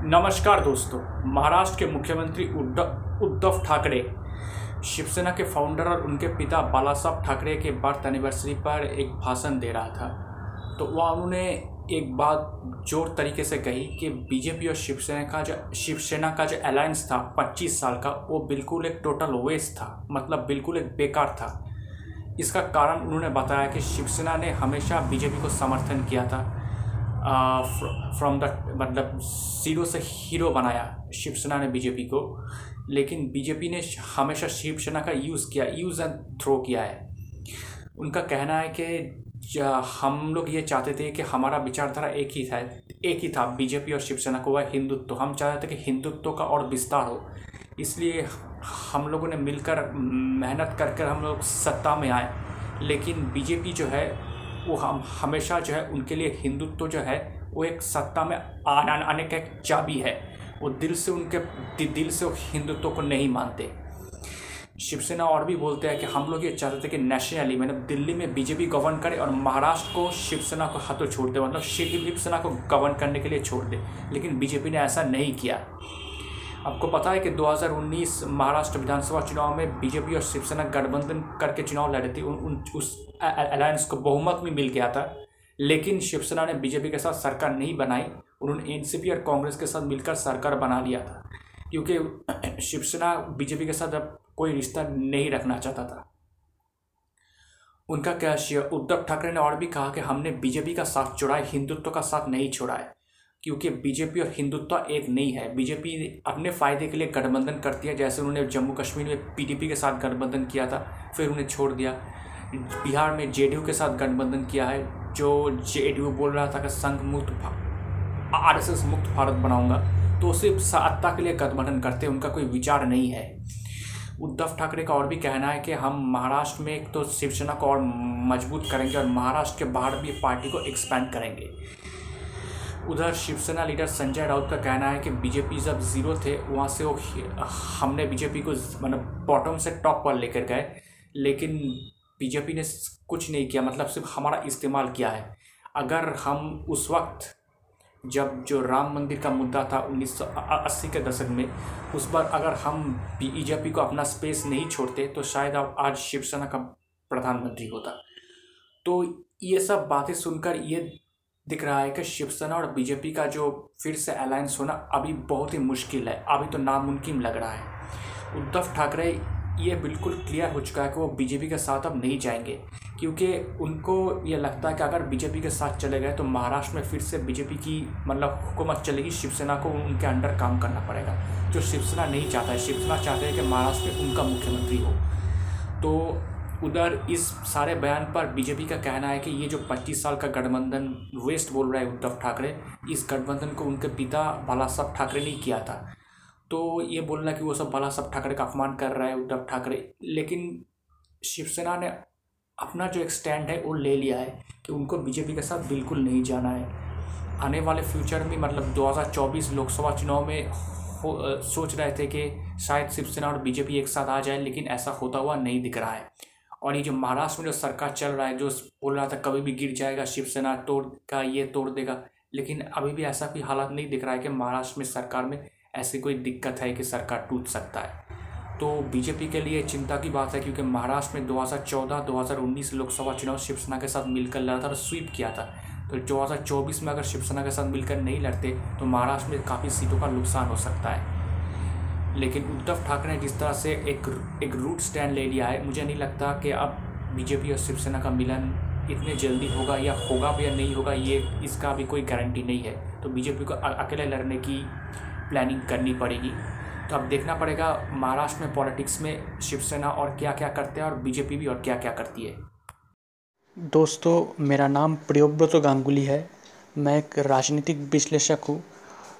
नमस्कार दोस्तों, महाराष्ट्र के मुख्यमंत्री उद्धव ठाकरे। शिवसेना के फाउंडर और उनके पिता बालासाहब ठाकरे के बर्थ एनिवर्सरी पर एक भाषण दे रहा था। तो वह उन्होंने एक बात ज़ोर तरीके से कही कि बीजेपी और शिवसेना का जो, शिवसेना का जो अलायंस था 25 साल का, वो बिल्कुल एक टोटल वेस्ट था मतलब बिल्कुल एक बेकार था। इसका कारण उन्होंने बताया कि शिवसेना ने हमेशा बीजेपी को समर्थन किया था। फ्रॉम द मतलब ज़ीरो से हीरो बनाया शिवसेना ने बीजेपी को। लेकिन बीजेपी ने हमेशा शिवसेना का यूज़ किया यूज़ एंड थ्रो किया है। उनका कहना है कि हम लोग ये चाहते थे कि हमारा विचारधारा एक ही था, एक ही था बीजेपी और शिवसेना को, वह हिंदुत्व। हम चाहते थे कि हिंदुत्व का और विस्तार हो। इसलिए हम लोगों ने मिलकर मेहनत कर कर हम लोग सत्ता में आए। लेकिन बीजेपी जो है वो हम हमेशा जो है उनके लिए हिंदुत्व जो है, वो एक सत्ता में आना, आने का एक चाबी है। वो दिल से उनके दिल से हिंदुत्व को नहीं मानते। शिवसेना और भी बोलते हैं कि हम लोग ये चाहते थे कि नेशनली मतलब दिल्ली में बीजेपी गवर्न करे और महाराष्ट्र को शिवसेना को हाथों छोड़ दे मतलब शिवसेना को गवर्न करने के लिए छोड़ दे। लेकिन बीजेपी ने ऐसा नहीं किया। आपको पता है कि 2019 महाराष्ट्र विधानसभा चुनाव में बीजेपी और शिवसेना गठबंधन करके चुनाव लड़े थी उन, उस अलायंस को बहुमत में मिल गया था। लेकिन शिवसेना ने बीजेपी के साथ सरकार नहीं बनाई उन्होंने एनसीपी और कांग्रेस के साथ मिलकर सरकार बना लिया था क्योंकि शिवसेना बीजेपी के साथ अब कोई रिश्ता नहीं रखना चाहता था। उनका क्या उद्धव ठाकरे ने और भी कहा कि हमने बीजेपी का साथ छोड़ा है हिंदुत्व का साथ नहीं छोड़ा है। क्योंकि बीजेपी और हिंदुत्व एक नहीं है। बीजेपी अपने फ़ायदे के लिए गठबंधन करती है, जैसे उन्होंने जम्मू कश्मीर में पीडीपी के साथ गठबंधन किया था, फिर उन्हें छोड़ दिया। बिहार में जेडीयू के साथ गठबंधन किया है, जो जेडीयू बोल रहा था कि संघ मुक्त आर एस एस मुक्त भारत बनाऊँगा। तो सिर्फ़ सत्ता के लिए गठबंधन करते उनका कोई विचार नहीं है। उद्धव ठाकरे का और भी कहना है कि हम महाराष्ट्र में एक तो शिवसेना को और मज़बूत करेंगे और महाराष्ट्र के बाहर भी पार्टी को एक्सपेंड करेंगे। उधर शिवसेना लीडर संजय राउत का कहना है कि बीजेपी जब ज़ीरो थे, वहाँ से वो हमने बीजेपी को मतलब बॉटम से टॉप पर लेकर गए। लेकिन बीजेपी ने कुछ नहीं किया मतलब सिर्फ़ हमारा इस्तेमाल किया है। अगर हम उस वक्त जब जो राम मंदिर का मुद्दा था 1980 के दशक में, उस पर अगर हम बीजेपी को अपना स्पेस नहीं छोड़ते तो शायद अब आज शिवसेना का प्रधानमंत्री होता। तो ये सब बातें सुनकर ये दिख रहा है कि शिवसेना और बीजेपी का जो फिर से अलायंस होना अभी बहुत ही मुश्किल है। अभी तो नामुमकिन लग रहा है। उद्धव ठाकरे, ये बिल्कुल क्लियर हो चुका है कि वो बीजेपी के साथ अब नहीं जाएँगे। क्योंकि उनको ये लगता है कि अगर बीजेपी के साथ चले गए तो महाराष्ट्र में फिर से बीजेपी की मतलब हुकूमत चलेगी। शिवसेना को उनके अंडर काम करना पड़ेगा। जो शिवसेना नहीं चाहता है, शिवसेना चाहते हैं कि महाराष्ट्र में उनका मुख्यमंत्री हो। तो उधर इस सारे बयान पर बीजेपी का कहना है कि ये जो 25 साल का गठबंधन वेस्ट बोल रहा है उद्धव ठाकरे, इस गठबंधन को उनके पिता बाला साहब ठाकरे ने किया था। तो ये बोलना कि वो सब बाला साहब ठाकरे का अपमान कर रहा है उद्धव ठाकरे। लेकिन शिवसेना ने अपना जो एक स्टैंड है, वो ले लिया है कि उनको बीजेपी के साथ बिल्कुल नहीं जाना है। आने वाले फ्यूचर में मतलब 2024 लोकसभा चुनाव में हो सोच रहे थे कि शायद शिवसेना और बीजेपी एक साथ आ जाए, लेकिन ऐसा होता हुआ नहीं दिख रहा है। और ये जो महाराष्ट्र में जो सरकार चल रहा है, जो बोल रहा था कभी भी गिर जाएगा, शिवसेना तोड़ का ये तोड़ देगा, लेकिन अभी भी ऐसा कोई हालात नहीं दिख रहा है कि महाराष्ट्र में सरकार में ऐसी कोई दिक्कत है कि सरकार टूट सकता है। तो बीजेपी के लिए चिंता की बात है क्योंकि महाराष्ट्र में 2014-2019 लोकसभा चुनाव शिवसेना के साथ मिलकर लड़ा था और स्वीप किया था। तो 2024 में अगर शिवसेना के साथ मिलकर नहीं लड़ते तो महाराष्ट्र में काफ़ी सीटों का नुकसान हो सकता है। लेकिन उद्धव ठाकरे ने जिस तरह से एक एक रूट स्टैंड ले लिया है, मुझे नहीं लगता कि अब बीजेपी और शिवसेना का मिलन इतने जल्दी होगा या होगा भी या नहीं होगा, ये इसका भी कोई गारंटी नहीं है। तो बीजेपी को अकेले लड़ने की प्लानिंग करनी पड़ेगी। तो अब देखना पड़ेगा महाराष्ट्र में पॉलिटिक्स में शिवसेना और क्या क्या करते हैं और बीजेपी भी और क्या क्या करती है। दोस्तों, मेरा नाम प्रियोव्रत गांगुली है। मैं एक राजनीतिक विश्लेषक हूँ।